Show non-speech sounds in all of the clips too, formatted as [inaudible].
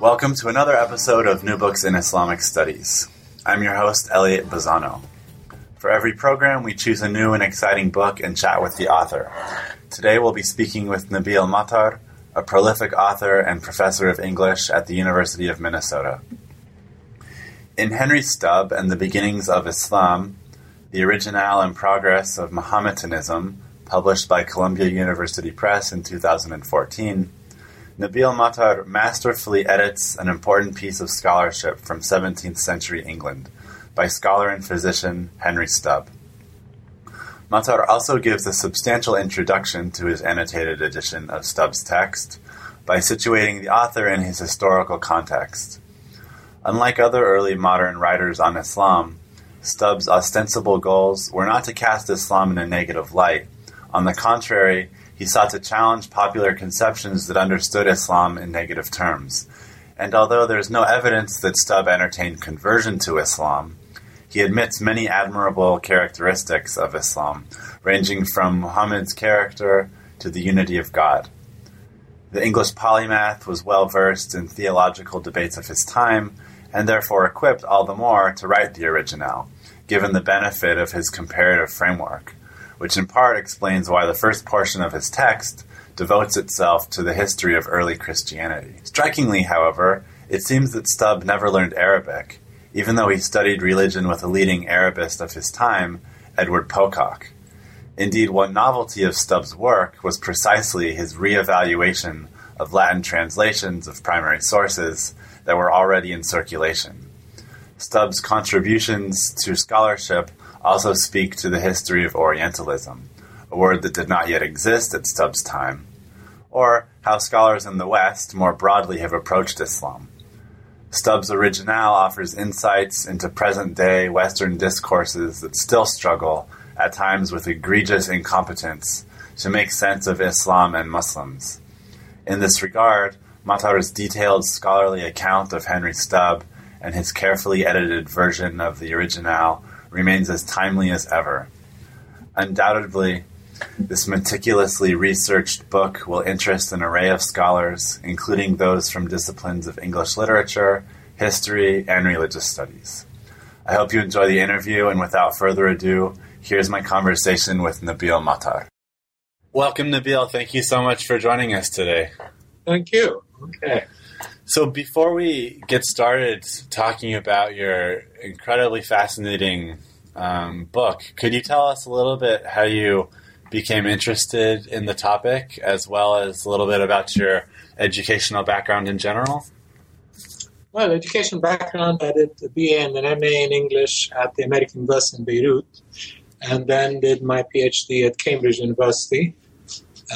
Welcome to another episode of New Books in Islamic Studies. I'm your host, Elliot Bazzano. For every program, we choose a new and exciting book and chat with the author. Today, we'll be speaking with Nabil Matar, a prolific author and professor of English at the University of Minnesota. In Henry Stubbe and the Beginnings of Islam, the original and progress of Mohammedanism, published by Columbia University Press in 2014, Nabil Matar masterfully edits an important piece of scholarship from 17th century England by scholar and physician Henry Stubbe. Matar also gives a substantial introduction to his annotated edition of Stubbe's text by situating the author in his historical context. Unlike other early modern writers on Islam, Stubbe's ostensible goals were not to cast Islam in a negative light. On the contrary, he sought to challenge popular conceptions that understood Islam in negative terms. And although there is no evidence that Stubbe entertained conversion to Islam, he admits many admirable characteristics of Islam, ranging from Muhammad's character to the unity of God. The English polymath was well versed in theological debates of his time, and therefore equipped all the more to write the original, given the benefit of his comparative framework which in part explains why the first portion of his text devotes itself to the history of early Christianity. Strikingly, however, it seems that Stubbe never learned Arabic, even though he studied religion with a leading Arabist of his time, Edward Pococke. Indeed, one novelty of Stubbe's work was precisely his re-evaluation of Latin translations of primary sources that were already in circulation. Stubbe's contributions to scholarship also speak to the history of Orientalism, a word that did not yet exist at Stubbe's time, or how scholars in the West more broadly have approached Islam. Stubbe's Original offers insights into present day Western discourses that still struggle, at times with egregious incompetence, to make sense of Islam and Muslims. In this regard, Matar's detailed scholarly account of Henry Stubbe and his carefully edited version of the Original remains as timely as ever. Undoubtedly, this meticulously researched book will interest an array of scholars, including those from disciplines of English literature, history, and religious studies. I hope you enjoy the interview, and without further ado, here's my conversation with Nabil Matar. Welcome, Nabil. Thank you so much for joining us today. Thank you. Okay. So, before we get started talking about your incredibly fascinating um, book, could you tell us a little bit how you became interested in the topic, as well as a little bit about your educational background in general? Well, education background, I did a BA and an MA in English at the American University in Beirut, and then did my PhD at Cambridge University.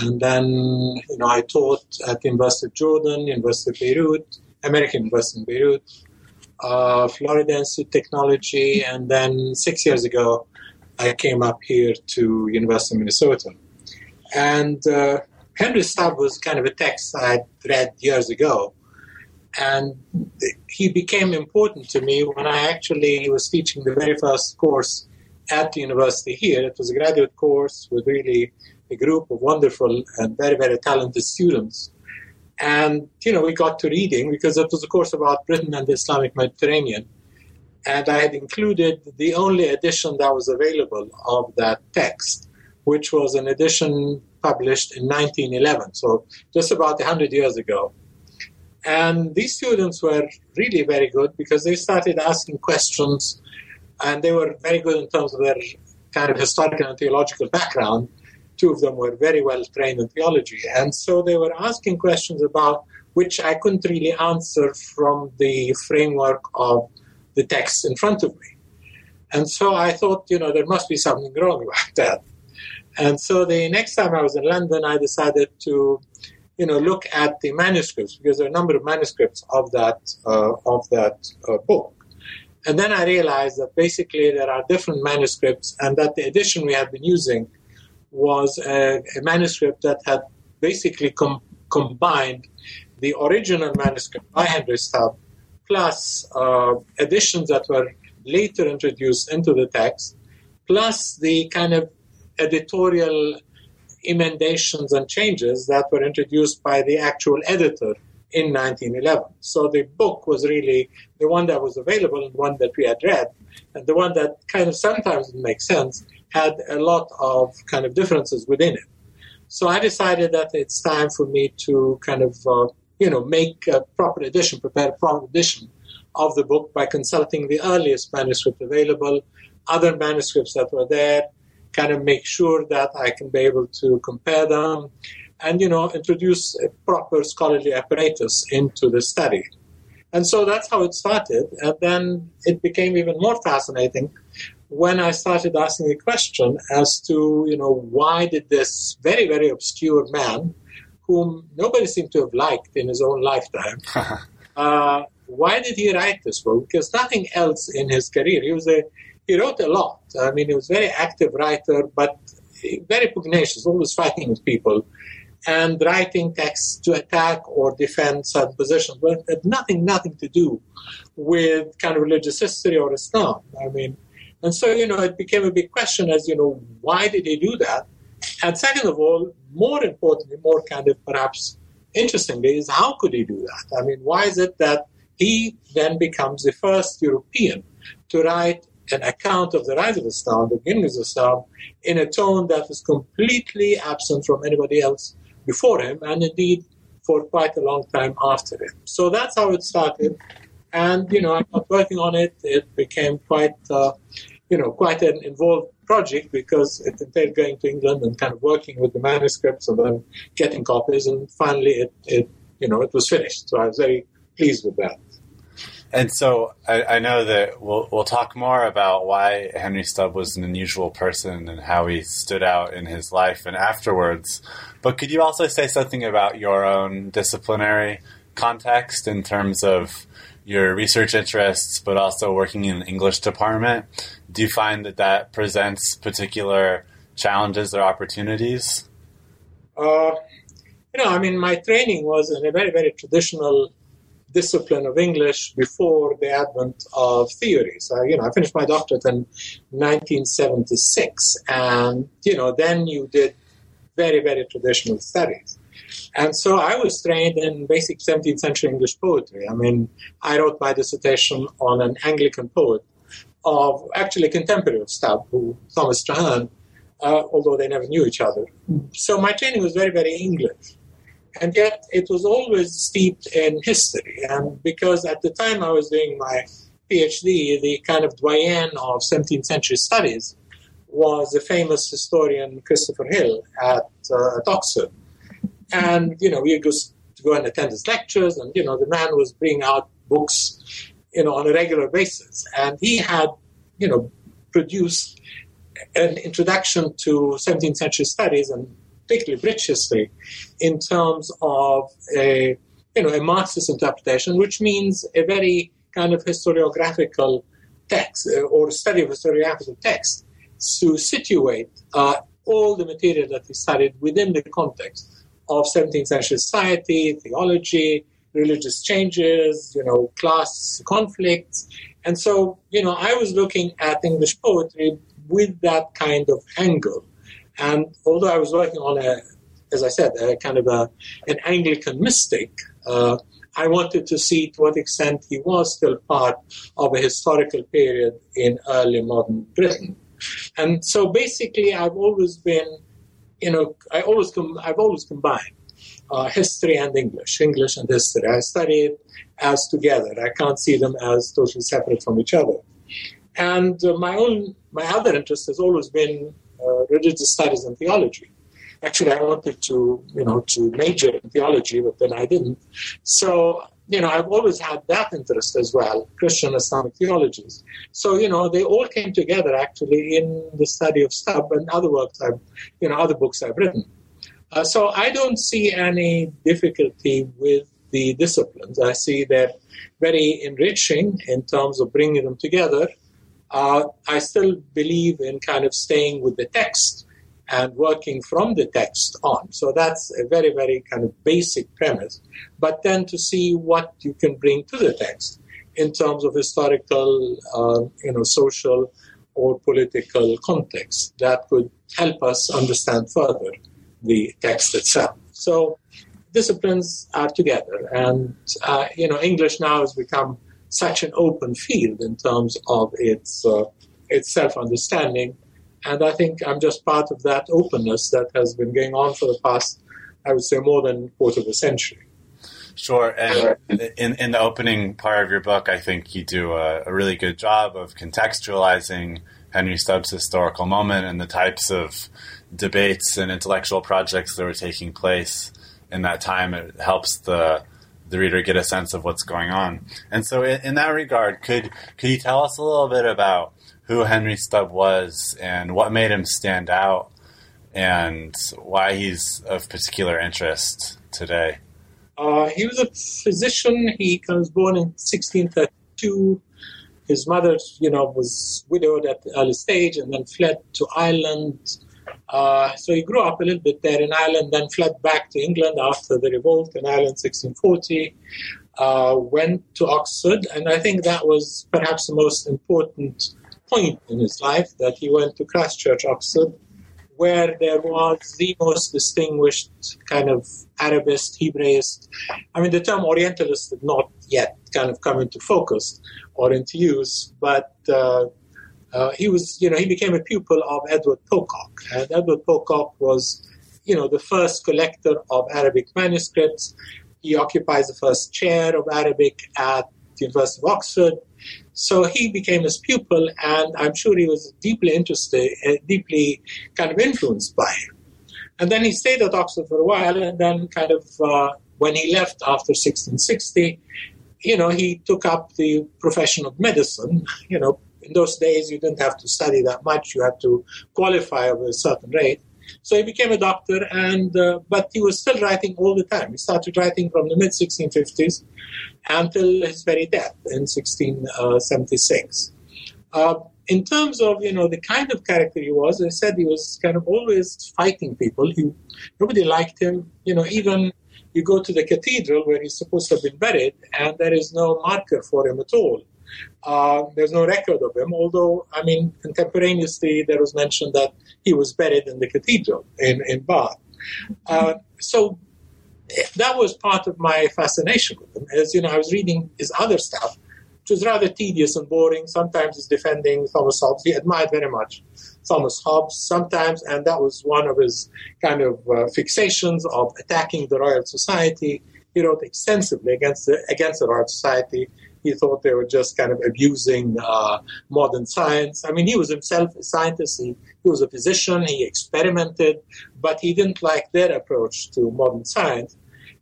And then, you know, I taught at the University of Jordan, University of Beirut, American University in Beirut, uh, Florida Institute of Technology, and then six years ago, I came up here to University of Minnesota. And uh, Henry Stubbe was kind of a text I read years ago. And he became important to me when I actually was teaching the very first course at the university here. It was a graduate course with really a group of wonderful and very, very talented students. And, you know, we got to reading because it was a course about Britain and the Islamic Mediterranean. And I had included the only edition that was available of that text, which was an edition published in 1911, so just about 100 years ago. And these students were really very good because they started asking questions, and they were very good in terms of their kind of historical and theological background two of them were very well trained in theology. And so they were asking questions about which I couldn't really answer from the framework of the text in front of me. And so I thought, you know, there must be something wrong about [laughs] that. And so the next time I was in London, I decided to, you know, look at the manuscripts because there are a number of manuscripts of that uh, of that uh, book. And then I realized that basically there are different manuscripts, and that the edition we had been using was a, a manuscript that had basically com- combined the original manuscript by Henry Stubbe plus uh, additions that were later introduced into the text, plus the kind of editorial emendations and changes that were introduced by the actual editor in 1911. So the book was really the one that was available and one that we had read, and the one that kind of sometimes didn't make sense had a lot of kind of differences within it. So I decided that it's time for me to kind of, uh, you know, make a proper edition, prepare a proper edition of the book by consulting the earliest manuscript available, other manuscripts that were there, kind of make sure that I can be able to compare them, and you know introduce a proper scholarly apparatus into the study. And so that's how it started, and then it became even more fascinating when I started asking the question as to you know why did this very very obscure man, whom nobody seemed to have liked in his own lifetime. [laughs] uh, why did he write this book? Because nothing else in his career. He was a he wrote a lot. I mean, he was a very active writer, but very pugnacious, always fighting with people and writing texts to attack or defend certain positions, but it had nothing, nothing to do with kind of religious history or Islam. I mean, and so, you know, it became a big question as, you know, why did he do that? And second of all, more importantly, more kind of perhaps interestingly, is how could he do that? I mean, why is it that he then becomes the first European to write an account of the rise of Islam, the beginning of Islam, in a tone that is completely absent from anybody else before him, and indeed for quite a long time after him. So that's how it started. And, you know, I got working on it. It became quite, uh, you know, quite an involved project because it entailed going to England and kind of working with the manuscripts and then getting copies. And finally, it, it you know, it was finished. So I was very pleased with that. And so I, I, know that we'll we'll talk more about why Henry Stubbe was an unusual person and how he stood out in his life and afterwards. But could you also say something about your own disciplinary context in terms of your research interests, but also working in the English department? Do you find that that presents particular challenges or opportunities? Uh, you know, I mean, my training was in a very, very traditional discipline of English before the advent of theory. So, you know, I finished my doctorate in 1976, and, you know, then you did very, very traditional studies. And so I was trained in basic 17th century English poetry. I mean, I wrote my dissertation on an Anglican poet of actually contemporary of Stubbe, who Thomas Traherne, uh, although they never knew each other. So my training was very, very English and yet it was always steeped in history. And because at the time I was doing my PhD, the kind of doyen of 17th century studies was the famous historian Christopher Hill at, uh, at Oxford. And, you know, we used to go and attend his lectures, and, you know, the man was bringing out books, you know, on a regular basis. And he had, you know, produced an introduction to 17th century studies and particularly British history, in terms of a you know a Marxist interpretation, which means a very kind of historiographical text uh, or study of historiographical text to situate uh, all the material that he studied within the context of 17th century society, theology, religious changes, you know, class conflicts. And so, you know, I was looking at English poetry with that kind of angle. And although I was working on a, as I said, a kind of a, an Anglican mystic, uh, I wanted to see to what extent he was still part of a historical period in early modern Britain. And so basically, I've always been, you know, I always com- I've always combined uh, history and English, English and history. I study it as together. I can't see them as totally separate from each other. And uh, my own, my other interest has always been uh, religious studies and theology. Actually, I wanted to, you know, to major in theology, but then I didn't. So, you know, I've always had that interest as well, Christian Islamic theologies. So, you know, they all came together actually in the study of Stubbe and other works I've, you know, other books I've written. Uh, so I don't see any difficulty with the disciplines. I see they're very enriching in terms of bringing them together. Uh, I still believe in kind of staying with the text and working from the text on. So that's a very, very kind of basic premise. But then to see what you can bring to the text in terms of historical, uh, you know, social or political context that could help us understand further the text itself. So disciplines are together, and uh, you know, English now has become such an open field in terms of its uh, its self understanding and I think I'm just part of that openness that has been going on for the past, I would say, more than a quarter of a century. Sure. And in, in the opening part of your book, I think you do a, a really good job of contextualizing Henry Stubbe's historical moment and the types of debates and intellectual projects that were taking place in that time. It helps the the reader get a sense of what's going on. And so, in, in that regard, could could you tell us a little bit about who Henry Stubbe was and what made him stand out and why he's of particular interest today. Uh, he was a physician. He was born in 1632. His mother, you know, was widowed at the early stage and then fled to Ireland. Uh, so he grew up a little bit there in Ireland, then fled back to England after the revolt in Ireland, 1640. Uh, went to Oxford, and I think that was perhaps the most important point in his life that he went to Christ Church, Oxford, where there was the most distinguished kind of Arabist, Hebraist. I mean, the term Orientalist had not yet kind of come into focus or into use, but uh, uh, he was, you know, he became a pupil of Edward Pococke. And Edward Pococke was, you know, the first collector of Arabic manuscripts. He occupies the first chair of Arabic at the University of Oxford. So he became his pupil, and I'm sure he was deeply interested, uh, deeply kind of influenced by him. And then he stayed at Oxford for a while, and then kind of uh, when he left after 1660, you know, he took up the profession of medicine. You know, in those days you didn't have to study that much; you had to qualify of a certain rate. So he became a doctor, and uh, but he was still writing all the time. He started writing from the mid 1650s until his very death in 1676. Uh, in terms of you know the kind of character he was, I said he was kind of always fighting people. He, nobody liked him. You know, even you go to the cathedral where he's supposed to have been buried, and there is no marker for him at all. Uh, there's no record of him, although, I mean, contemporaneously there was mention that he was buried in the cathedral in, in Bath. Uh, so that was part of my fascination with him. As you know, I was reading his other stuff, which was rather tedious and boring. Sometimes he's defending Thomas Hobbes. He admired very much Thomas Hobbes sometimes, and that was one of his kind of uh, fixations of attacking the Royal Society. He wrote extensively against the, against the Royal Society he thought they were just kind of abusing uh, modern science. I mean, he was himself a scientist. He, he was a physician. He experimented, but he didn't like their approach to modern science.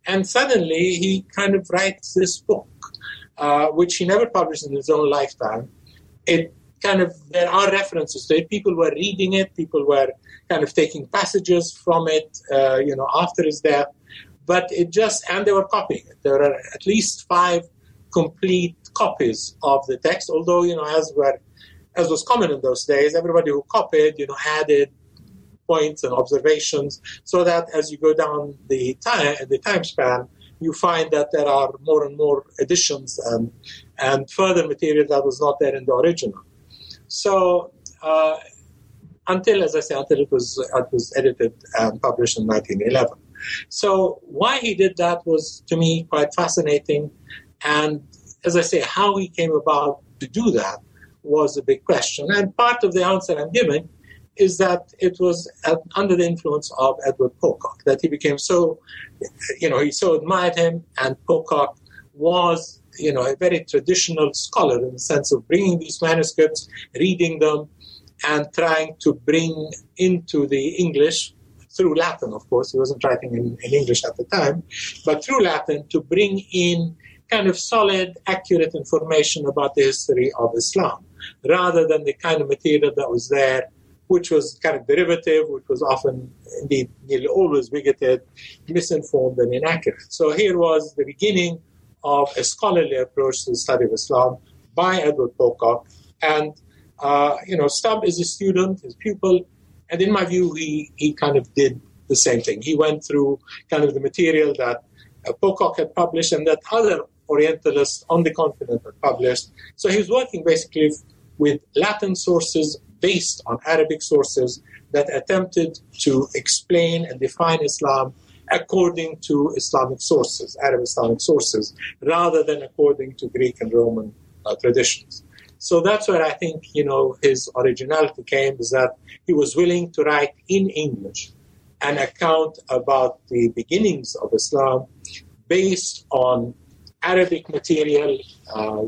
And suddenly he kind of writes this book, uh, which he never published in his own lifetime. It kind of, there are references to it. People were reading it. People were kind of taking passages from it, uh, you know, after his death. But it just, and they were copying it. There are at least five complete copies of the text, although, you know, as were as was common in those days, everybody who copied, you know, added points and observations, so that as you go down the time the time span, you find that there are more and more additions and and further material that was not there in the original. So uh, until, as I say, until it was it was edited and published in 1911. So why he did that was to me quite fascinating and as I say, how he came about to do that was a big question. And part of the answer I'm giving is that it was at, under the influence of Edward Pococke that he became so, you know, he so admired him, and Pococke was, you know, a very traditional scholar in the sense of bringing these manuscripts, reading them, and trying to bring into the English through Latin, of course, he wasn't writing in, in English at the time, but through Latin to bring in kind of solid, accurate information about the history of Islam, rather than the kind of material that was there, which was kind of derivative, which was often, indeed, nearly always bigoted, misinformed, and inaccurate. So here was the beginning of a scholarly approach to the study of Islam by Edward Pococke. And, uh, you know, Stubbe is a student, his pupil, and in my view, he, he kind of did the same thing. He went through kind of the material that uh, Pococke had published and that other Orientalists on the continent had published. So he was working basically with Latin sources based on Arabic sources that attempted to explain and define Islam according to Islamic sources, Arab Islamic sources, rather than according to Greek and Roman uh, traditions. So that's where I think, you know, his originality came, is that he was willing to write in English an account about the beginnings of Islam based on Arabic material uh,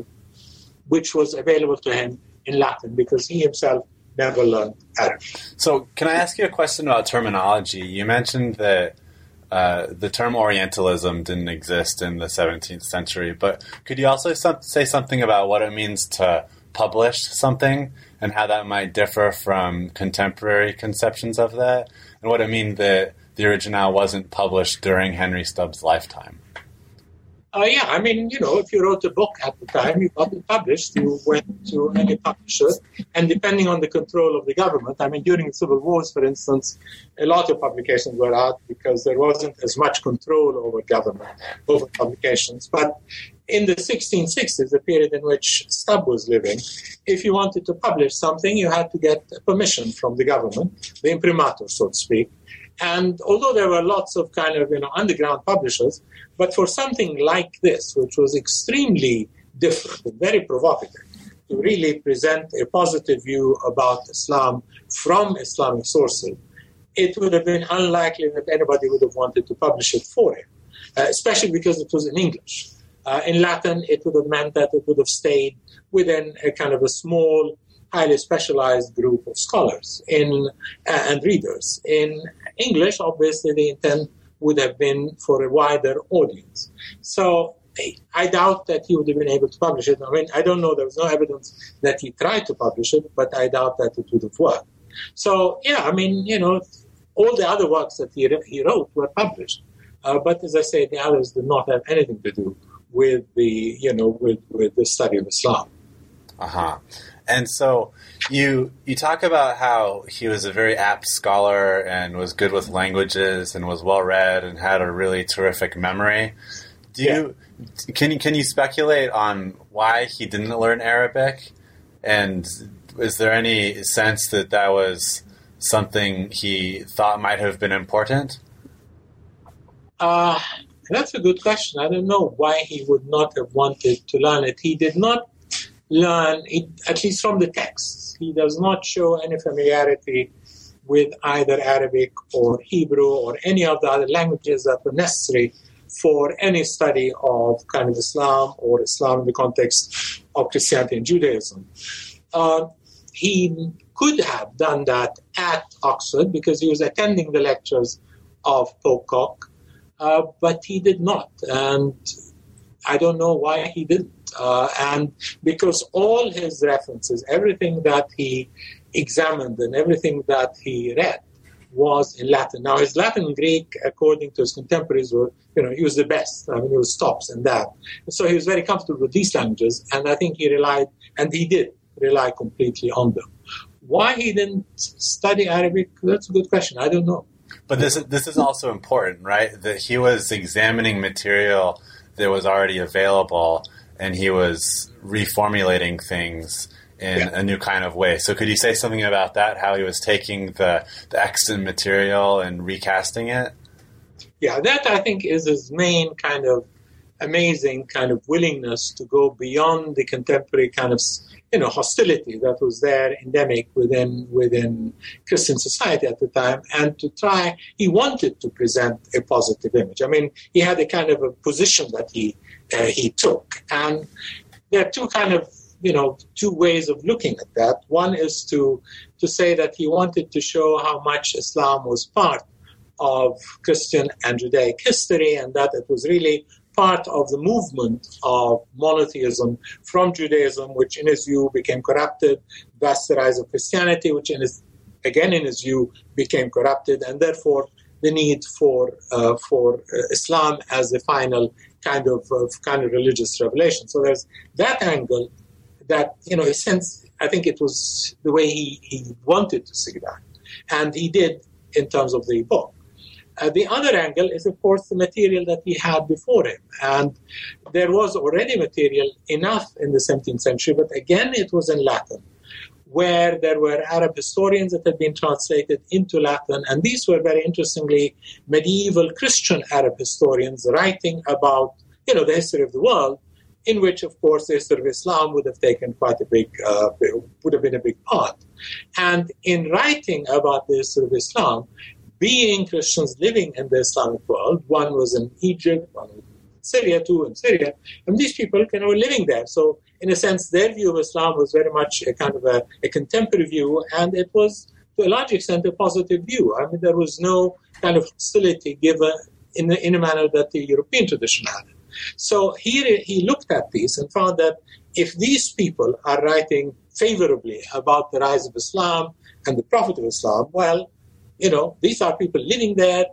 which was available to him in Latin because he himself never learned Arabic. So, can I ask you a question about terminology? You mentioned that uh, the term Orientalism didn't exist in the 17th century, but could you also some, say something about what it means to publish something and how that might differ from contemporary conceptions of that, and what it means that the original wasn't published during Henry Stubbe's lifetime? Uh, yeah, I mean, you know, if you wrote a book at the time, you got it published, you went to any publisher, and depending on the control of the government, I mean, during the civil wars, for instance, a lot of publications were out because there wasn't as much control over government, over publications. But in the 1660s, the period in which Stubbe was living, if you wanted to publish something, you had to get permission from the government, the imprimatur, so to speak. And although there were lots of kind of you know underground publishers, but for something like this, which was extremely different very provocative, to really present a positive view about Islam from Islamic sources, it would have been unlikely that anybody would have wanted to publish it for him, uh, especially because it was in English. Uh, in Latin, it would have meant that it would have stayed within a kind of a small highly specialized group of scholars in, uh, and readers. In English, obviously, the intent would have been for a wider audience. So I doubt that he would have been able to publish it. I mean, I don't know, there was no evidence that he tried to publish it, but I doubt that it would have worked. So, yeah, I mean, you know, all the other works that he, he wrote were published. Uh, but as I say, the others did not have anything to do with the, you know, with, with the study of Islam. Uh huh. And so you you talk about how he was a very apt scholar and was good with languages and was well read and had a really terrific memory. Do you can you can you speculate on why he didn't learn Arabic? And is there any sense that that was something he thought might have been important? Uh, that's a good question. I don't know why he would not have wanted to learn it. He did not learn it, at least from the texts. He does not show any familiarity with either Arabic or Hebrew or any of the other languages that were necessary for any study of kind of Islam or Islam in the context of Christianity and Judaism. Uh, he could have done that at Oxford because he was attending the lectures of Pococke, uh, but he did not. And I don't know why he didn't. Uh, and because all his references, everything that he examined and everything that he read was in Latin. Now, his Latin and Greek, according to his contemporaries, were, you know, he was the best. I mean, he was tops in that. So he was very comfortable with these languages, and I think he relied, and he did rely completely on them. Why he didn't study Arabic, that's a good question. I don't know. But this, this is also important, right? That he was examining material that was already available and he was reformulating things in yeah. a new kind of way. So could you say something about that? How he was taking the the extant material and recasting it? Yeah, that I think is his main kind of amazing kind of willingness to go beyond the contemporary kind of you know hostility that was there endemic within within Christian society at the time, and to try. He wanted to present a positive image. I mean, he had a kind of a position that he uh, he took. And there are two kind of you know two ways of looking at that. One is to to say that he wanted to show how much Islam was part of Christian and Judaic history, and that it was really part of the movement of monotheism from Judaism, which in his view became corrupted, thus the rise of Christianity, which in his, again in his view became corrupted, and therefore the need for uh, for uh, Islam as the final kind of, of kind of religious revelation. So there's that angle that you know, a sense, I think it was the way he, he wanted to see that, and he did in terms of the book. Uh, the other angle is, of course, the material that he had before him. And there was already material enough in the 17th century, but again, it was in Latin, where there were Arab historians that had been translated into Latin. And these were very interestingly medieval Christian Arab historians writing about, you know, the history of the world, in which, of course, the history of Islam would have taken quite a big, uh, would have been a big part. And in writing about the history of Islam, being Christians living in the Islamic world. One was in Egypt, one in Syria, two in Syria, and these people you know, were living there. So, in a sense, their view of Islam was very much a kind of a, a contemporary view, and it was to a large extent a positive view. I mean, there was no kind of hostility given in, in a manner that the European tradition had. So here he looked at these and found that if these people are writing favorably about the rise of Islam and the Prophet of Islam, well, you know, these are people living there.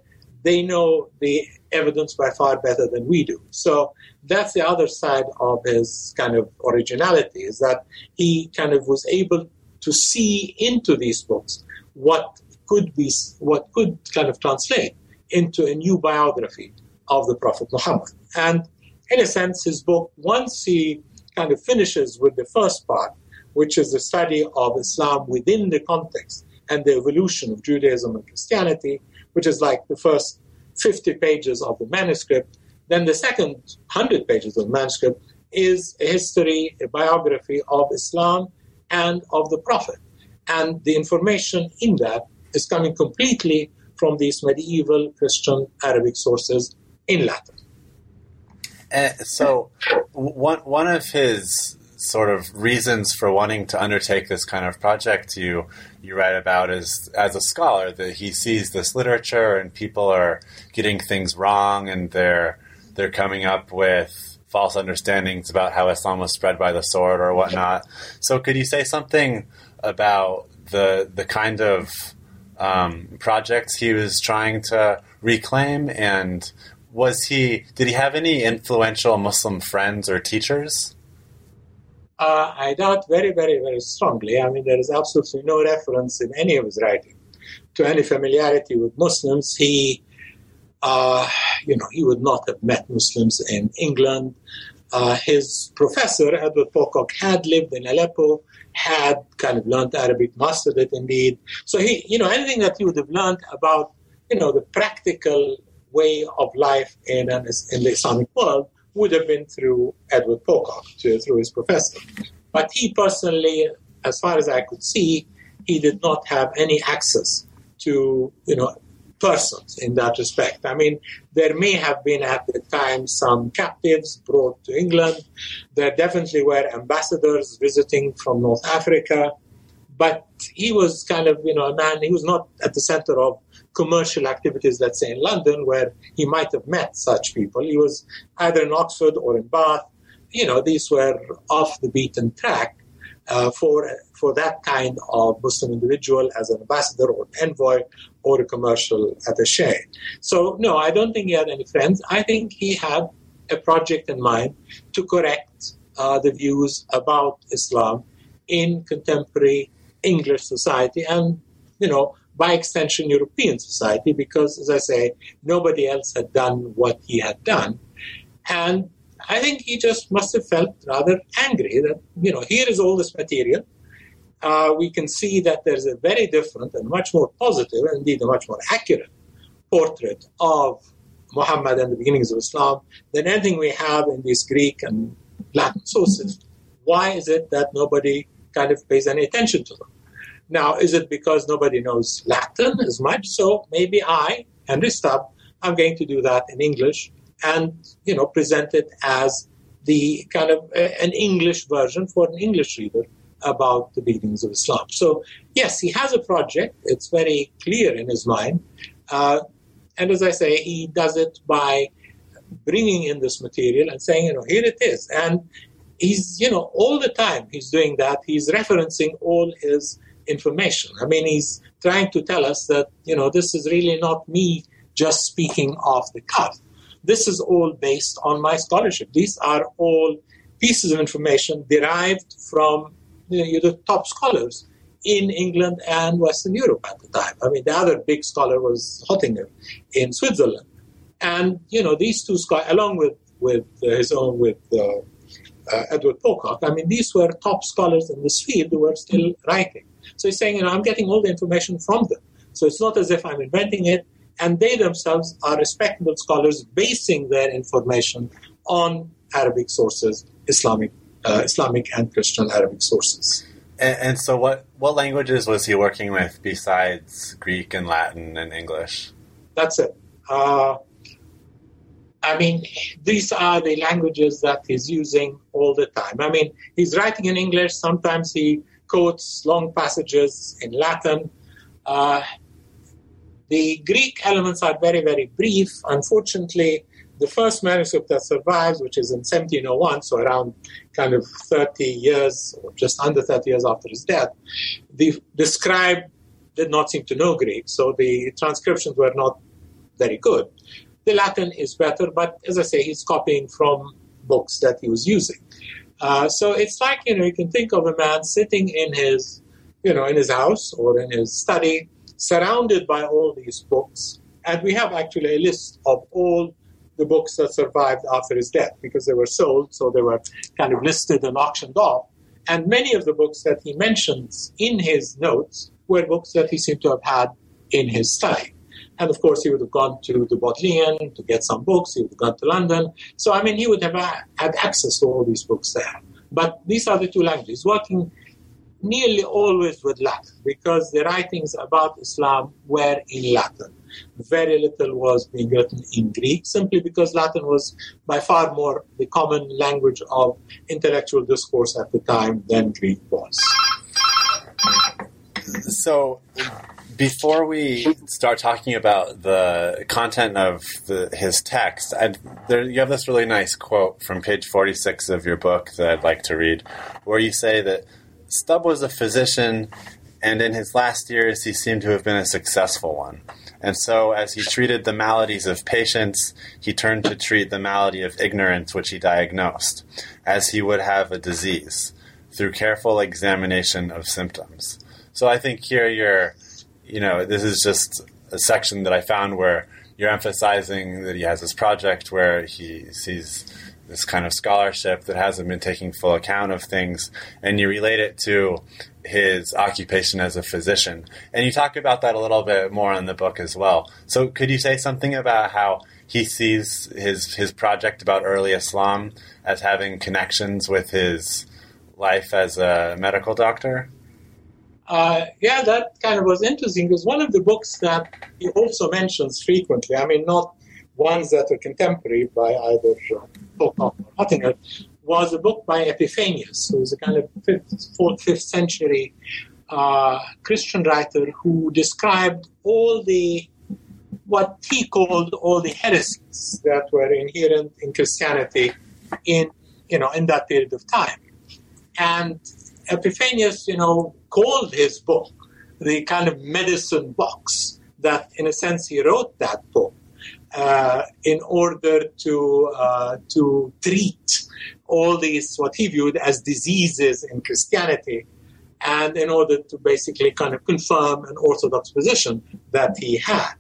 They know the evidence by far better than we do. So that's the other side of his kind of originality is that he kind of was able to see into these books what could be, what could kind of translate into a new biography of the Prophet Muhammad. And in a sense, his book, once he kind of finishes with the first part, which is the study of Islam within the context and the evolution of Judaism and Christianity, which is like the first 50 pages of the manuscript. Then the second 100 pages of the manuscript is a history, a biography of Islam and of the Prophet. And the information in that is coming completely from these medieval Christian Arabic sources in Latin. And so, one one of his sort of reasons for wanting to undertake this kind of project you you write about is as a scholar that he sees this literature and people are getting things wrong and they're they're coming up with false understandings about how Islam was spread by the sword or whatnot. So could you say something about the the kind of um, projects he was trying to reclaim and was he did he have any influential Muslim friends or teachers? Uh, I doubt very, very, very strongly. I mean, there is absolutely no reference in any of his writing to any familiarity with Muslims. He, uh, you know, he would not have met Muslims in England. Uh, his professor, Edward Pococke, had lived in Aleppo, had kind of learned Arabic, mastered it indeed. So he, you know, anything that he would have learned about, you know, the practical way of life in, an, in the Islamic world would have been through Edward Pococke, to, through his professor. But he personally, as far as I could see, he did not have any access to, you know, persons in that respect. I mean, there may have been at the time some captives brought to England. There definitely were ambassadors visiting from North Africa. But he was kind of, you know, a man, he was not at the center of commercial activities, let's say in London, where he might have met such people. He was either in Oxford or in Bath. You know, these were off the beaten track uh, for for that kind of Muslim individual as an ambassador or envoy or a commercial attaché. So, no, I don't think he had any friends. I think he had a project in mind to correct uh, the views about Islam in contemporary English society and, you know, by extension, European society, because, as I say, nobody else had done what he had done. And I think he just must have felt rather angry that, you know, here is all this material. Uh, we can see that there's a very different and much more positive, and indeed a much more accurate portrait of Muhammad and the beginnings of Islam than anything we have in these Greek and Latin sources. Why is it that nobody kind of pays any attention to them? Now, is it because nobody knows Latin as much? So maybe I, Henry Stubbe, I'm going to do that in English and, you know, present it as the kind of an English version for an English reader about the beginnings of Islam. So, yes, he has a project. It's very clear in his mind. Uh, and as I say, he does it by bringing in this material and saying, you know, here it is. And he's, you know, all the time he's doing that. He's referencing all his information. I mean, he's trying to tell us that, you know, this is really not me just speaking off the cuff. This is all based on my scholarship. These are all pieces of information derived from you know, the top scholars in England and Western Europe at the time. I mean, the other big scholar was Hottinger in Switzerland. And, you know, these two scholars, along with, with uh, his own, with uh, uh, Edward Pococke, I mean, these were top scholars in this field who were still writing. So he's saying, you know, I'm getting all the information from them. So it's not as if I'm inventing it. And they themselves are respectable scholars basing their information on Arabic sources, Islamic, uh, Islamic and Christian Arabic sources. And, and, so, what what languages was he working with besides Greek and Latin and English? That's it. Uh, I mean, these are the languages that he's using all the time. I mean, he's writing in English. Sometimes he quotes long passages in Latin. Uh, the Greek elements are very, very brief. Unfortunately, the first manuscript that survives, which is in 1701, so around kind of 30 years or just under 30 years after his death, the, the scribe did not seem to know Greek, so the transcriptions were not very good. The Latin is better, but as I say, he's copying from books that he was using. Uh, so it's like you know you can think of a man sitting in his you know in his house or in his study, surrounded by all these books, and we have actually a list of all the books that survived after his death because they were sold, so they were kind of listed and auctioned off. And many of the books that he mentions in his notes were books that he seemed to have had in his study. And of course, he would have gone to the Bodleian to get some books. He would have gone to London. So, I mean, he would have uh, had access to all these books there. But these are the two languages. Working nearly always with Latin because the writings about Islam were in Latin. Very little was being written in Greek simply because Latin was by far more the common language of intellectual discourse at the time than Greek was. So, before we start talking about the content of the, his text, there, you have this really nice quote from page 46 of your book that I'd like to read, where you say that Stubbe was a physician, and in his last years, he seemed to have been a successful one. And so, as he treated the maladies of patients, he turned to treat the malady of ignorance, which he diagnosed, as he would have a disease, through careful examination of symptoms. So, I think here you're, you know, this is just a section that I found where you're emphasizing that he has this project where he sees this kind of scholarship that hasn't been taking full account of things, and you relate it to his occupation as a physician. And you talk about that a little bit more in the book as well. So, could you say something about how he sees his his project about early Islam as having connections with his life as a medical doctor? Uh, yeah, that kind of was interesting because one of the books that he also mentions frequently, I mean, not ones that are contemporary by either uh, Pococke or Hottinger, was a book by Epiphanius, who was a kind of fifth, fourth, fifth century uh, Christian writer who described all the what he called all the heresies that were inherent in Christianity in you know in that period of time. And Epiphanius, you know, called his book the kind of medicine box that in a sense he wrote that book uh, in order to uh, to treat all these what he viewed as diseases in Christianity, and in order to basically kind of confirm an orthodox position that he had.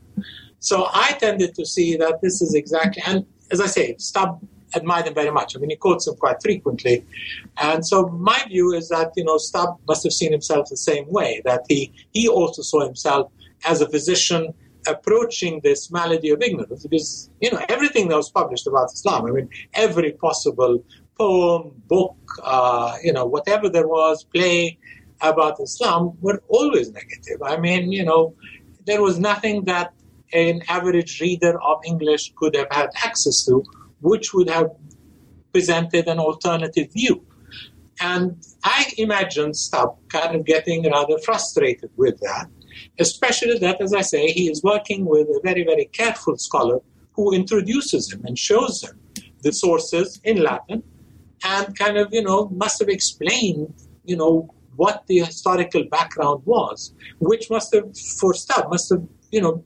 So I tended to see that this is exactly, and as I say, Stubbe admired them very much. I mean, he quotes them quite frequently. And so my view is that, you know, Stubbe must have seen himself the same way, that he, he also saw himself as a physician approaching this malady of ignorance because you know everything that was published about Islam. I mean, every possible poem, book, uh, you know, whatever there was, play about Islam were always negative. I mean, you know, there was nothing that an average reader of English could have had access to, which would have presented an alternative view. And I imagine Stubbe kind of getting rather frustrated with that especially that, as I say, he is working with a very, very careful scholar who introduces him and shows him the sources in Latin and kind of, you know, must have explained, you know, what the historical background was, which must have, for start, must have, you know,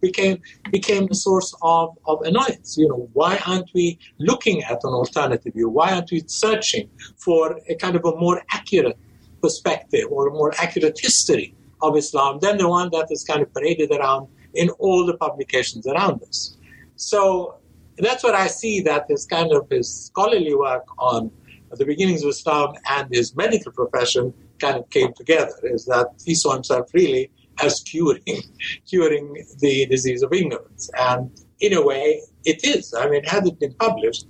became became a source of, of annoyance. You know, why aren't we looking at an alternative view? Why aren't we searching for a kind of a more accurate perspective or a more accurate history of Islam than the one that is kind of paraded around in all the publications around us? So that's what I see that his kind of his scholarly work on the beginnings of Islam and his medical profession kind of came together. Is that he saw himself really as curing, curing the disease of ignorance. And in a way, it is. I mean, had it been published,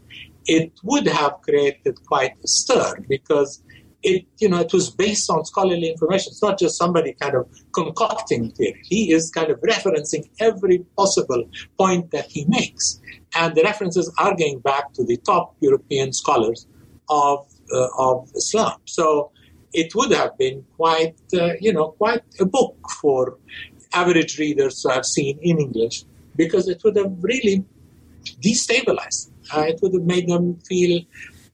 it would have created quite a stir because it, you know, it was based on scholarly information. It's not just somebody kind of concocting theory. He is kind of referencing every possible point that he makes, and the references are going back to the top European scholars of uh, of Islam. So it would have been quite, uh, you know, quite a book for average readers to have seen in English because it would have really destabilized. Uh, it would have made them feel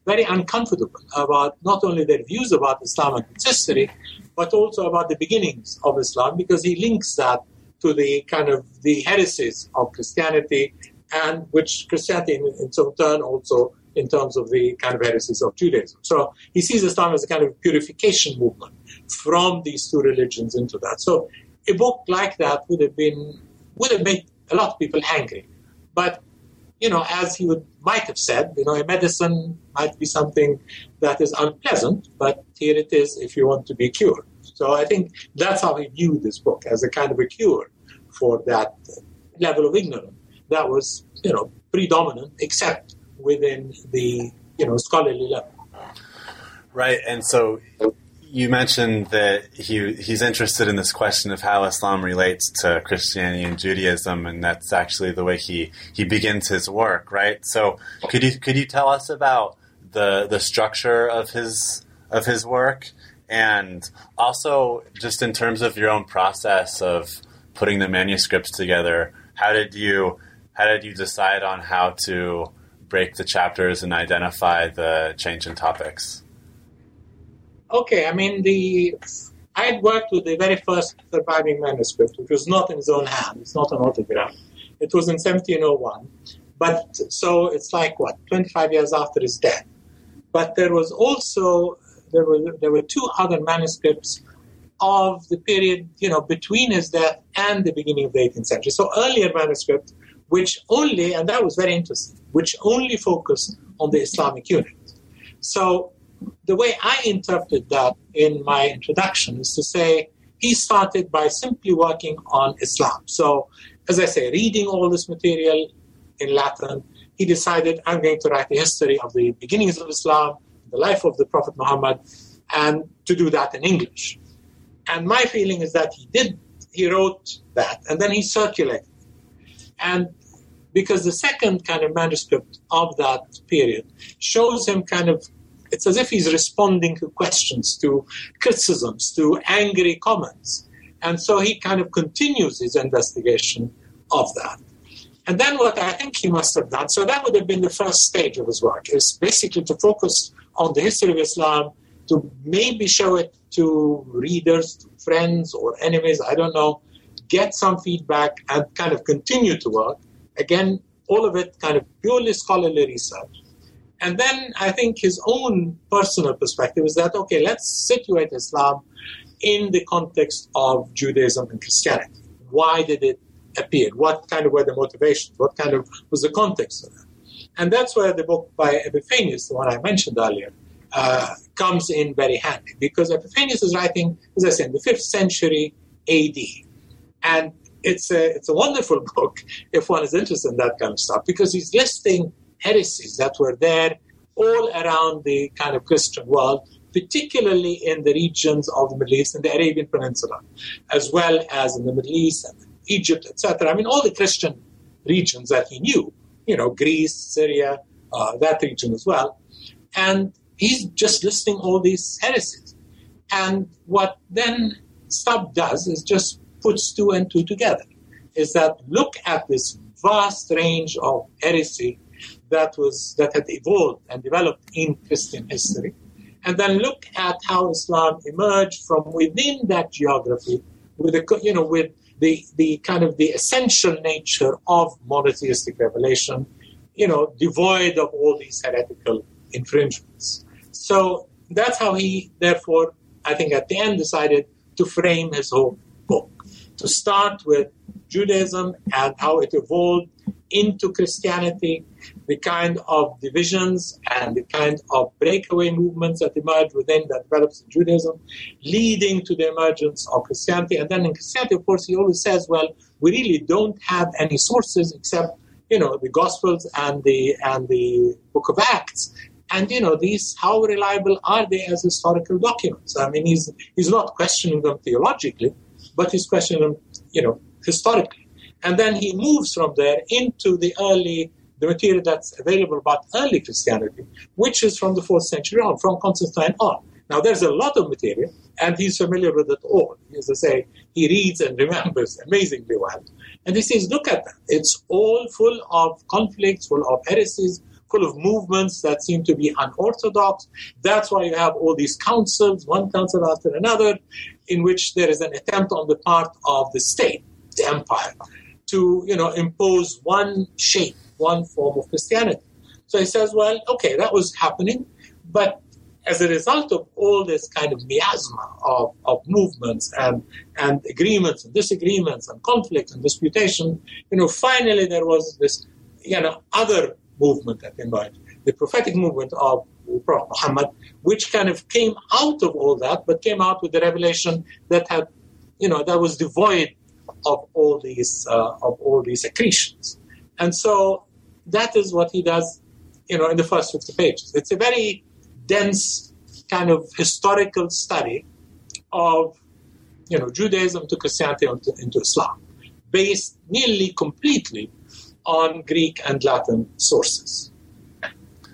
very uncomfortable about not only their views about Islam and its history, but also about the beginnings of Islam because he links that to the kind of the heresies of Christianity and which Christianity in, in some turn also in terms of the kind of heresies of Judaism. So he sees Islam as a kind of purification movement from these two religions into that. So a book like that would have been would have made a lot of people angry. But you know, as he would might have said, you know, a medicine might be something that is unpleasant, but here it is if you want to be cured. So I think that's how he viewed this book as a kind of a cure for that level of ignorance that was, you know, predominant, except within the you know scholarly level. Right, and so you mentioned that he he's interested in this question of how Islam relates to Christianity and Judaism, and that's actually the way he he begins his work. Right. So could you could you tell us about the the structure of his of his work, and also just in terms of your own process of putting the manuscripts together? How did you how did you decide on how to break the chapters and identify the change in topics? Okay, I mean the I had worked with the very first surviving manuscript, which was not in his own hand. It's not an autograph. It was in 1701, but so it's like what 25 years after his death. But there was also there were there were two other manuscripts of the period you know between his death and the beginning of the 18th century. So earlier manuscript, which only, and that was very interesting, which only focused on the Islamic unit. So the way I interpret that in my introduction is to say he started by simply working on Islam. So, as I say, reading all this material in Latin, he decided I'm going to write the history of the beginnings of Islam, the life of the Prophet Muhammad, and to do that in English. And my feeling is that he did, he wrote that, and then he circulated. And because the second kind of manuscript of that period shows him kind of it's as if he's responding to questions, to criticisms, to angry comments. And so he kind of continues his investigation of that. And then what I think he must have done, so that would have been the first stage of his work, is basically to focus on the history of Islam, to maybe show it to readers, to friends or enemies, I don't know, get some feedback and kind of continue to work. Again, all of it kind of purely scholarly research. And then I think his own personal perspective is that, okay, let's situate Islam in the context of Judaism and Christianity. Why did it appear? What kind of were the motivations? What kind of was the context of that? And that's where the book by Epiphanius, the one I mentioned earlier, uh, comes in very handy because Epiphanius is writing, as I said, in the 5th century AD. And it's a it's a wonderful [laughs] book if one is interested in that kind of stuff because he's listing heresies that were there all around the kind of Christian world, particularly in the regions of the Middle East and the Arabian Peninsula, as well as in the Middle East and Egypt, etc. I mean, all the Christian regions that he knew, you know, Greece, Syria, uh, that region as well. And he's just listing all these heresies. And what then Stubbe does is just puts two and two together is that look at this vast range of heresy that was that had evolved and developed in Christian history, and then look at how Islam emerged from within that geography, with the you know with the the kind of the essential nature of monotheistic revelation, you know, devoid of all these heretical infringements. So that's how he, therefore, I think at the end decided to frame his whole. To start with Judaism and how it evolved into Christianity, the kind of divisions and the kind of breakaway movements that emerge within that develops in Judaism, leading to the emergence of Christianity. And then in Christianity, of course, he always says, well, we really don't have any sources except, you know, the Gospels and the and the Book of Acts. And you know, these how reliable are they as historical documents? I mean, he's he's not questioning them theologically, but he's questioning you know, historically. And then he moves from there into the early the material that's available about early Christianity, which is from the fourth century on, from Constantine on. Now, there's a lot of material, and he's familiar with it all. As I say, he reads and remembers amazingly well. And he says, look at that. It's all full of conflicts, full of heresies, full of movements that seem to be unorthodox. That's why you have all these councils, one council after another, in which there is an attempt on the part of the state, the empire, to you know impose one shape, one form of Christianity. So he says, well, okay, that was happening, but as a result of all this kind of miasma of, of movements and, and agreements and disagreements and conflict and disputation, you know, finally there was this, you know, other movement that emerged, the prophetic movement of Muhammad, which kind of came out of all that, but came out with the revelation that had, you know, that was devoid of all these uh, of all these accretions, and so that is what he does, you know, in the first fifty pages. It's a very dense kind of historical study of, you know, Judaism to Christianity into, into Islam, based nearly completely on Greek and Latin sources.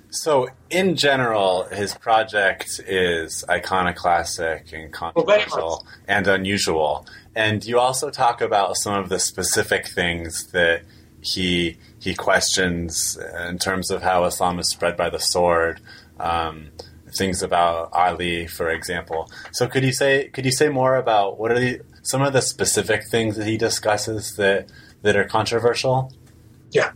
So, in general, his project is iconoclastic and controversial and unusual. And you also talk about some of the specific things that he he questions in terms of how Islam is spread by the sword. Um, things about Ali, for example. So, could you say could you say more about what are the, some of the specific things that he discusses that that are controversial? Yeah,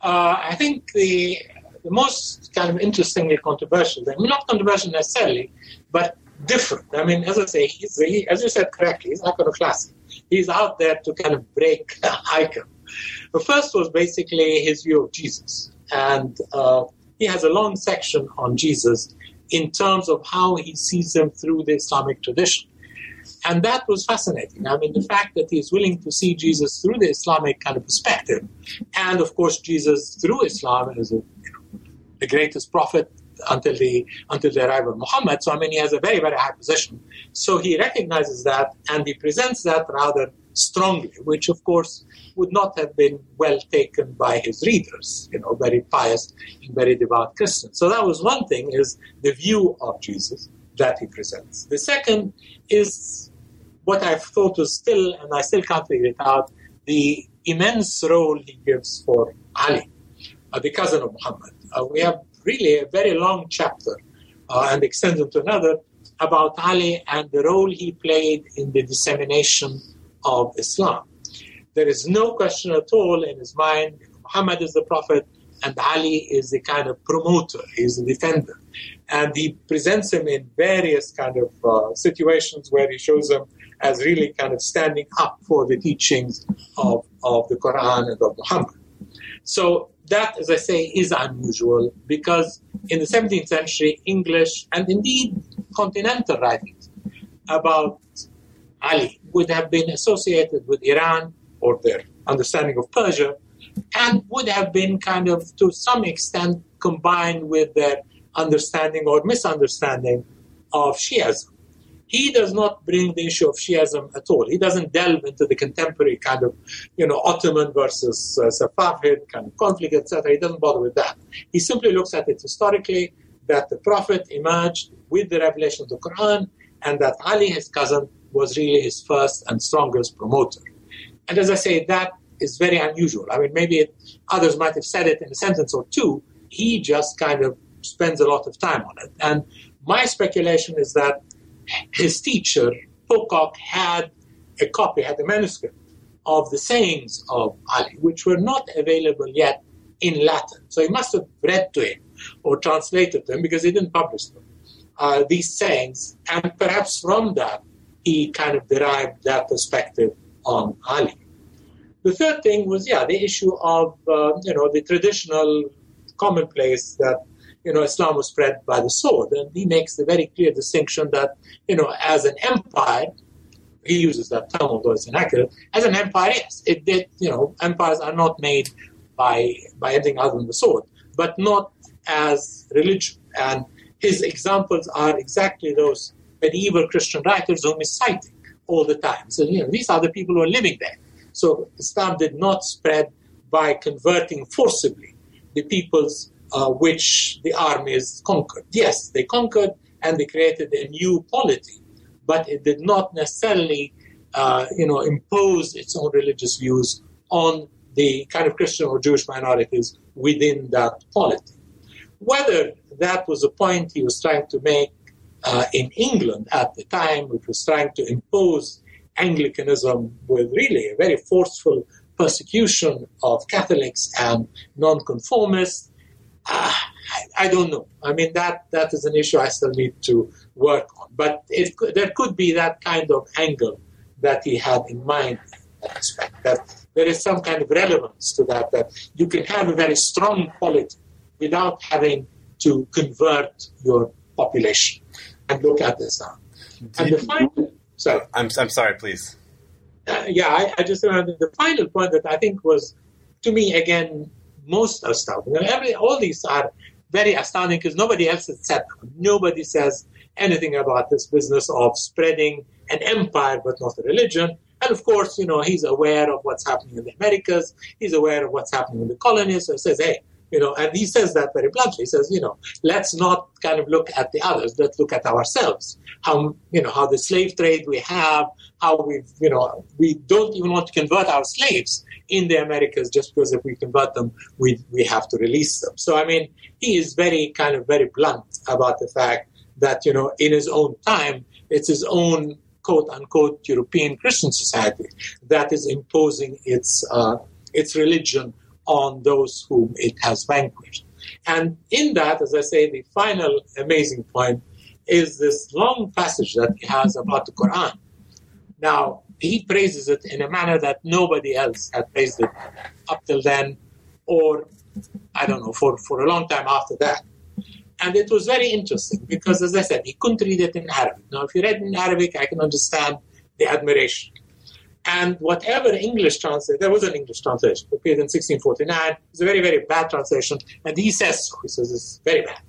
uh, I think the the most kind of interestingly controversial, mean, not controversial necessarily, but different. I mean, as I say, he's, he, as you said correctly, he's iconoclastic. He's out there to kind of break [laughs] icon. The first was basically his view of Jesus. And uh, he has a long section on Jesus in terms of how he sees him through the Islamic tradition. And that was fascinating. I mean, the fact that he's willing to see Jesus through the Islamic kind of perspective, and of course, Jesus through Islam as a, the greatest prophet until the until the arrival of Muhammad. So I mean, he has a very very high position. So he recognizes that and he presents that rather strongly, which of course would not have been well taken by his readers. You know, very pious and very devout Christians. So that was one thing: is the view of Jesus that he presents. The second is what I've thought was still, and I still can't figure it out, the immense role he gives for Ali, uh, the cousin of Muhammad. Uh, we have really a very long chapter uh, and extends into another about Ali and the role he played in the dissemination of Islam. There is no question at all in his mind Muhammad is the prophet and Ali is the kind of promoter, he's a defender. And he presents him in various kind of uh, situations where he shows him as really kind of standing up for the teachings of, of the Quran and of Muhammad. So that, as I say, is unusual because in the 17th century, English and indeed continental writings about Ali would have been associated with Iran or their understanding of Persia and would have been kind of to some extent combined with their understanding or misunderstanding of Shiism. He does not bring the issue of Shiism at all. He doesn't delve into the contemporary kind of, you know, Ottoman versus uh, Safavid kind of conflict, etc. He doesn't bother with that. He simply looks at it historically that the Prophet emerged with the revelation of the Quran and that Ali, his cousin, was really his first and strongest promoter. And as I say, that is very unusual. I mean, maybe it, others might have said it in a sentence or two. He just kind of spends a lot of time on it. And my speculation is that his teacher, Pococke, had a copy, had a manuscript of the sayings of Ali, which were not available yet in Latin. So he must have read to him or translated them because he didn't publish them, uh, these sayings. And perhaps from that, he kind of derived that perspective on Ali. The third thing was, yeah, the issue of, uh, you know, the traditional commonplace that, you know, Islam was spread by the sword. And he makes the very clear distinction that, you know, as an empire, he uses that term, although it's inaccurate, as an empire, yes, it did, you know, empires are not made by, by anything other than the sword, but not as religion. And his examples are exactly those medieval Christian writers whom he's citing all the time. So, you know, these are the people who are living there. So Islam did not spread by converting forcibly the peoples uh, which the armies conquered. Yes, they conquered and they created a new polity, but it did not necessarily, uh, you know, impose its own religious views on the kind of Christian or Jewish minorities within that polity. Whether that was a point he was trying to make uh, in England at the time, which was trying to impose Anglicanism with really a very forceful persecution of Catholics and nonconformists. [sighs] Uh, I, don't know. I mean, that, that is an issue I still need to work on. But it, there could be that kind of angle that he had in mind in that respect. That there is some kind of relevance to that, that you can have a very strong polity without having to convert your population and look at this now. And the final, sorry. I'm, I'm sorry, please. Uh, yeah, I, I just remember the final point that I think was, to me, again, most astounding. Every, all these are very astounding because nobody else has said them. Nobody says anything about this business of spreading an empire but not a religion. And of course, you know, he's aware of what's happening in the Americas. He's aware of what's happening in the colonies. So he says, hey, you know, and he says that very bluntly. He says, you know, let's not kind of look at the others. Let's look at ourselves. How, you know, how the slave trade we have, how we, you know, we don't even want to convert our slaves in the Americas just because if we convert them, we, we have to release them. So, I mean, he is very kind of very blunt about the fact that, you know, in his own time, it's his own quote unquote European Christian society that is imposing its, uh, its religion on those whom it has vanquished. And in that, as I say, the final amazing point is this long passage that he has about the Quran. Now, he praises it in a manner that nobody else had praised it up till then, or I don't know, for, for a long time after that. And it was very interesting because, as I said, he couldn't read it in Arabic. Now, if you read in Arabic, I can understand the admiration. And whatever English translation, there was an English translation, appeared in 1649. It's a very, very bad translation. And he says so. He says it's very bad.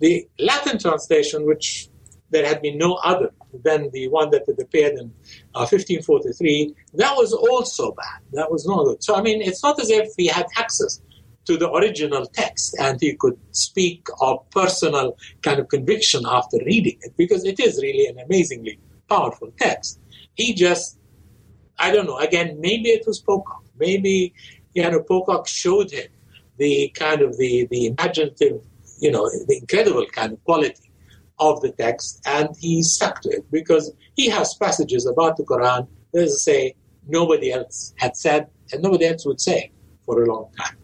The Latin translation, which there had been no other than the one that had appeared in uh, 1543, that was also bad. That was not good. So, I mean, it's not as if he had access to the original text and he could speak of personal kind of conviction after reading it because it is really an amazingly powerful text. He just I don't know. Again, maybe it was Pococke. Maybe you know Pococke showed him the kind of the the imaginative, you know, the incredible kind of quality of the text, and he stuck to it because he has passages about the Quran that say nobody else had said and nobody else would say for a long time.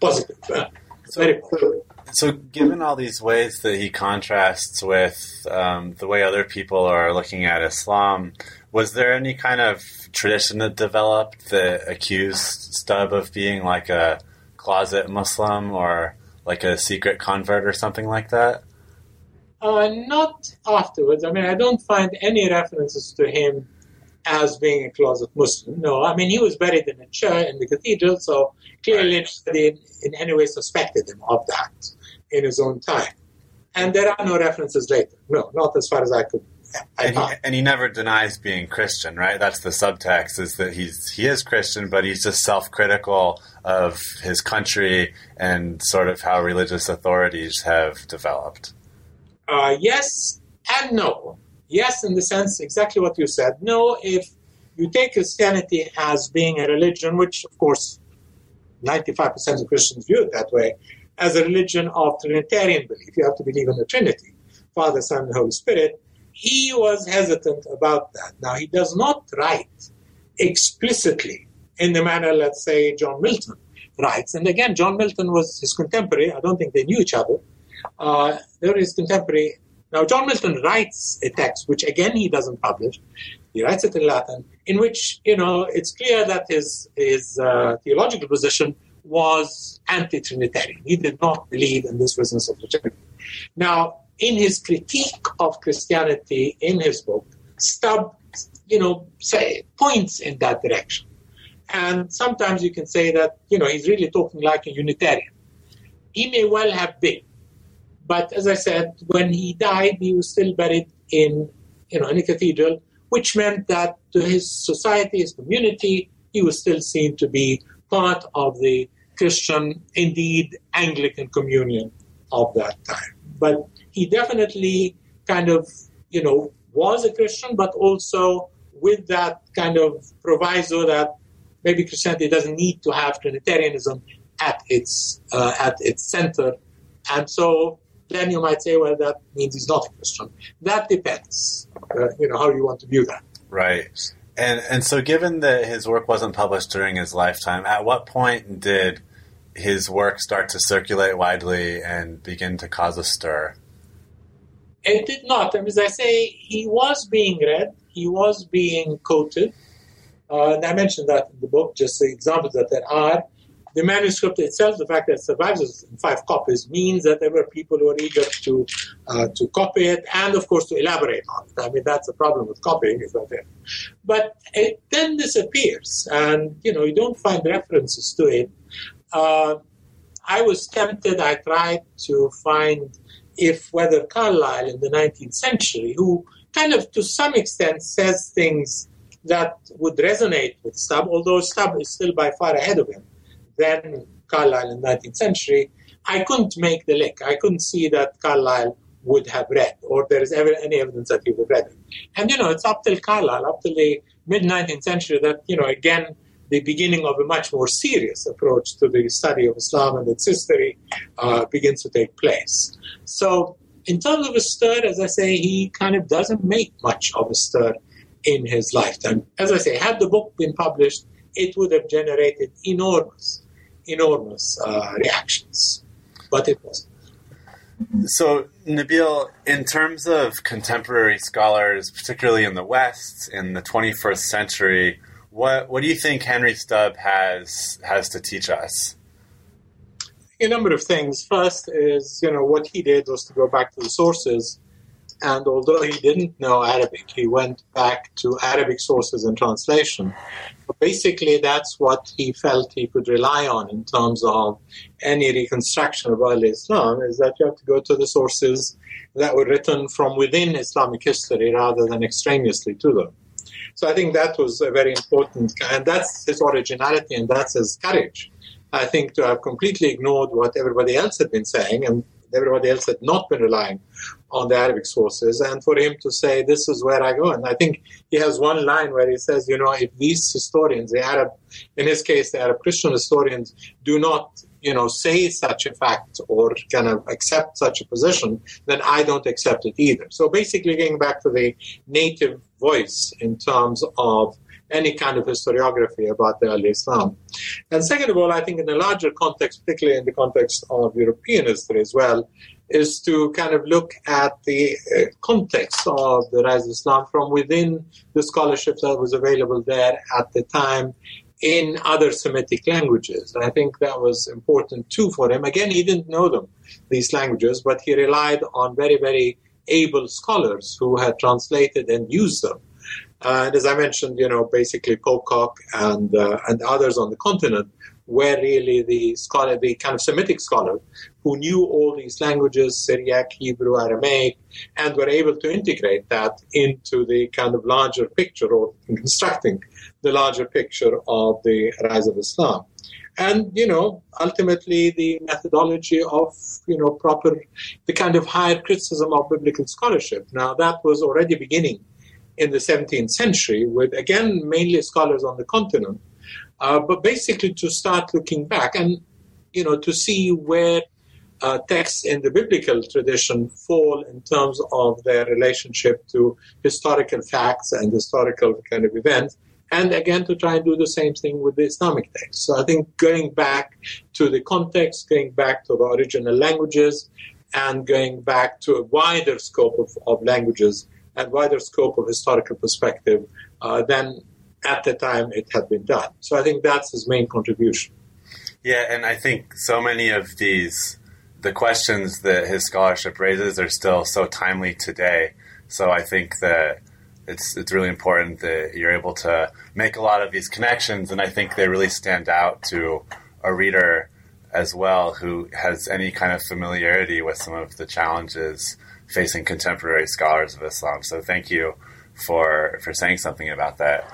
Positive. So, very positive. So, given all these ways that he contrasts with um, the way other people are looking at Islam, was there any kind of tradition that developed that accused Stubbe of being like a closet Muslim or like a secret convert or something like that? Uh, not afterwards. I mean, I don't find any references to him as being a closet Muslim. No, I mean, he was buried in a church in the cathedral, so clearly nobody in, in any way suspected him of that in his own time. And there are no references later. No, not as far as I could and he, and he never denies being Christian, right? That's the subtext: is that he's he is Christian, but he's just self-critical of his country and sort of how religious authorities have developed. Uh, yes and no. Yes, in the sense exactly what you said. No, if you take Christianity as being a religion, which, of course, 95% of Christians view it that way, as a religion of Trinitarian belief. You have to believe in the Trinity Father, Son, and Holy Spirit. He was hesitant about that. Now, he does not write explicitly in the manner, let's say, John Milton writes. And again, John Milton was his contemporary. I don't think they knew each other. Uh, they were his contemporary. Now, John Milton writes a text, which again he doesn't publish. He writes it in Latin, in which, you know, it's clear that his, his uh, theological position was anti-Trinitarian. He did not believe in this business of the Trinity. Now, in his critique of Christianity in his book, Stubbe, you know, say, points in that direction. And sometimes you can say that, you know, he's really talking like a Unitarian. He may well have been. But as I said, when he died, he was still buried in, you know, in a cathedral, which meant that to his society, his community, he was still seen to be part of the Christian, indeed Anglican communion of that time. But he definitely kind of, you know, was a Christian, but also with that kind of proviso that maybe Christianity doesn't need to have Trinitarianism at its uh, at its center, and so then you might say, well, that means he's not a Christian. That depends, uh, you know, how you want to view that. Right. And and so, given that his work wasn't published during his lifetime, at what point did his work start to circulate widely and begin to cause a stir? It did not. I mean, as I say, he was being read, he was being quoted. Uh, and I mentioned that in the book, just the examples that there are. The manuscript itself, the fact that it survives in five copies, means that there were people who were eager to uh, to copy it and, of course, to elaborate on it. I mean, that's a problem with copying, is that it? But it then disappears, and you know you don't find references to it. Uh, I was tempted. I tried to find if whether Carlyle in the 19th century, who kind of to some extent says things that would resonate with Stubbe, although Stubbe is still by far ahead of him than Carlyle in the 19th century, I couldn't make the link. I couldn't see that Carlyle would have read, or there is ever any evidence that he would read it. And you know, it's up till Carlyle, up till the mid 19th century, that you know, again, the beginning of a much more serious approach to the study of Islam and its history uh, begins to take place. So, in terms of a stir, as I say, he kind of doesn't make much of a stir in his lifetime. As I say, had the book been published, it would have generated enormous, enormous uh, reactions, but it wasn't. So, Nabil, in terms of contemporary scholars, particularly in the West in the 21st century, what what do you think Henry Stubbe has has to teach us? A number of things. First is you know what he did was to go back to the sources, and although he didn't know Arabic, he went back to Arabic sources and translation. But basically, that's what he felt he could rely on in terms of any reconstruction of early Islam. Is that you have to go to the sources that were written from within Islamic history rather than extraneously to them. So I think that was a very important, and that's his originality and that's his courage. I think to have completely ignored what everybody else had been saying and everybody else had not been relying on the Arabic sources, and for him to say, This is where I go. And I think he has one line where he says, You know, if these historians, the Arab, in his case, the Arab Christian historians, do not you know, say such a fact or kind of accept such a position, then I don't accept it either. So basically, getting back to the native voice in terms of any kind of historiography about the early Islam. And second of all, I think in a larger context, particularly in the context of European history as well, is to kind of look at the uh, context of the rise of Islam from within the scholarship that was available there at the time in other Semitic languages. I think that was important too for him. Again, he didn't know them, these languages, but he relied on very, very able scholars who had translated and used them. And as I mentioned, you know, basically Pococke and uh, and others on the continent were really the scholar, the kind of Semitic scholar who knew all these languages, Syriac, Hebrew, Aramaic, and were able to integrate that into the kind of larger picture or constructing the larger picture of the rise of Islam. And, you know, ultimately the methodology of, you know, proper, the kind of higher criticism of biblical scholarship. Now, that was already beginning in the 17th century, with again mainly scholars on the continent, uh, but basically to start looking back and you know to see where uh, texts in the biblical tradition fall in terms of their relationship to historical facts and historical kind of events. And again, to try and do the same thing with the Islamic texts. So I think going back to the context, going back to the original languages, and going back to a wider scope of, of languages and wider scope of historical perspective uh, than at the time it had been done. So I think that's his main contribution. Yeah, and I think so many of these, the questions that his scholarship raises are still so timely today. So I think that it's it's really important that you're able to make a lot of these connections, and I think they really stand out to a reader as well who has any kind of familiarity with some of the challenges facing contemporary scholars of Islam. So thank you for for saying something about that.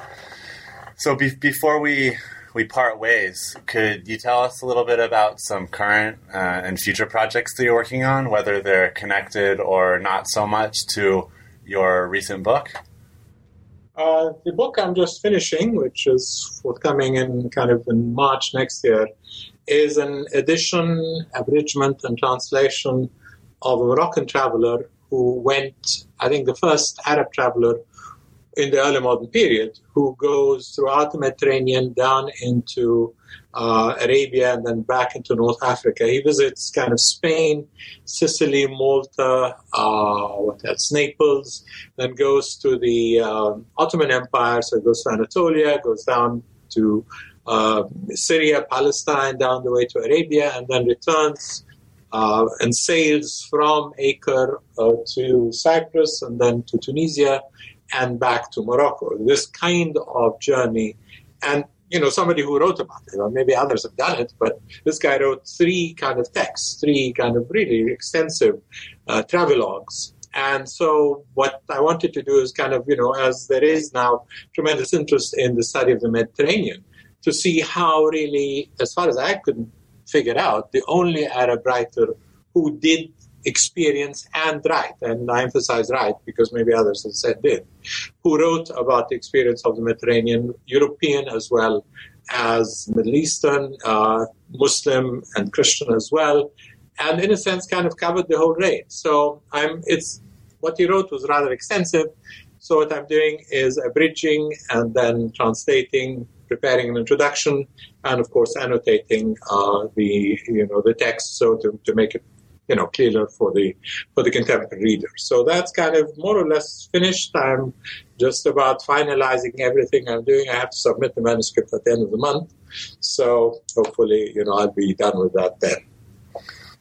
So be, before we we part ways, could you tell us a little bit about some current uh, and future projects that you're working on, whether they're connected or not so much to your recent book? Uh, the book I'm just finishing, which is forthcoming in kind of in March next year, is an edition, abridgment, and translation of a Moroccan traveler who went, I think, the first Arab traveler in the early modern period who goes throughout the Mediterranean down into uh, Arabia and then back into North Africa. He visits kind of Spain, Sicily, Malta, uh, what else? Naples, then goes to the uh, Ottoman Empire, so goes to Anatolia, goes down to uh, Syria, Palestine, down the way to Arabia, and then returns uh, and sails from Acre uh, to Cyprus and then to Tunisia and back to Morocco. This kind of journey, and you know, somebody who wrote about it, or maybe others have done it, but this guy wrote three kind of texts, three kind of really extensive uh, travelogues. And so, what I wanted to do is kind of, you know, as there is now tremendous interest in the study of the Mediterranean, to see how really, as far as I could figure out, the only Arab writer who did experience and write, and I emphasize write because maybe others have said did, who wrote about the experience of the Mediterranean, European as well as Middle Eastern, uh, Muslim and Christian as well, and in a sense kind of covered the whole range. So I'm it's what he wrote was rather extensive. So what I'm doing is abridging and then translating, preparing an introduction, and of course annotating uh, the you know the text so to, to make it you know clearer for the for the contemporary reader. So that's kind of more or less finished. I'm just about finalizing everything I'm doing. I have to submit the manuscript at the end of the month, so hopefully you know I'll be done with that then.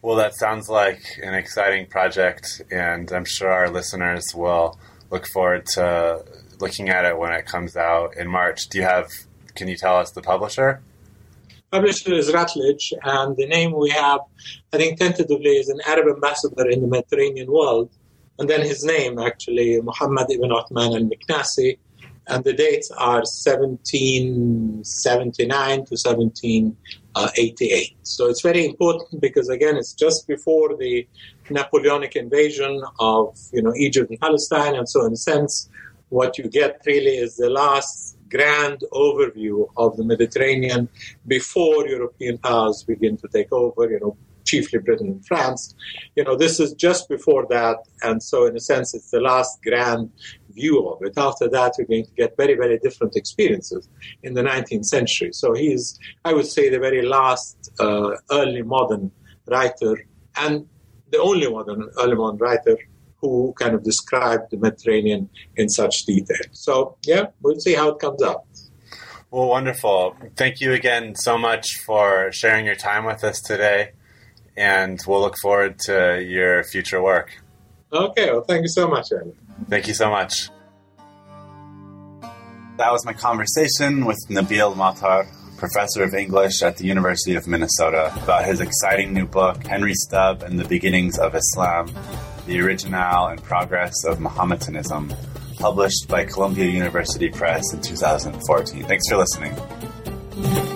Well, that sounds like an exciting project, and I'm sure our listeners will look forward to looking at it when it comes out in March. Do you have? Can you tell us the publisher? Publisher is Routledge, and the name we have, I think, tentatively is an Arab ambassador in the Mediterranean world, and then his name actually Muhammad ibn Uthman al Miknasi, and the dates are 1779 to 1788. So it's very important because again, it's just before the Napoleonic invasion of you know Egypt and Palestine, and so in a sense, what you get really is the last grand overview of the Mediterranean before European powers begin to take over, you know, chiefly Britain and France. You know, this is just before that, and so in a sense, it's the last grand view of it. After that, we're going to get very, very different experiences in the 19th century. So he's, I would say, the very last uh, early modern writer and the only modern early modern writer who kind of described the Mediterranean in such detail. So, yeah, we'll see how it comes out. Well, wonderful. Thank you again so much for sharing your time with us today, and we'll look forward to your future work. Okay, well, thank you so much, Andy. Thank you so much. That was my conversation with Nabil Matar, professor of English at the University of Minnesota, about his exciting new book, Henry Stubbe and the Beginnings of Islam the Originall and Progress of Mohammedanism, published by Columbia University Press in 2014. Thanks for listening.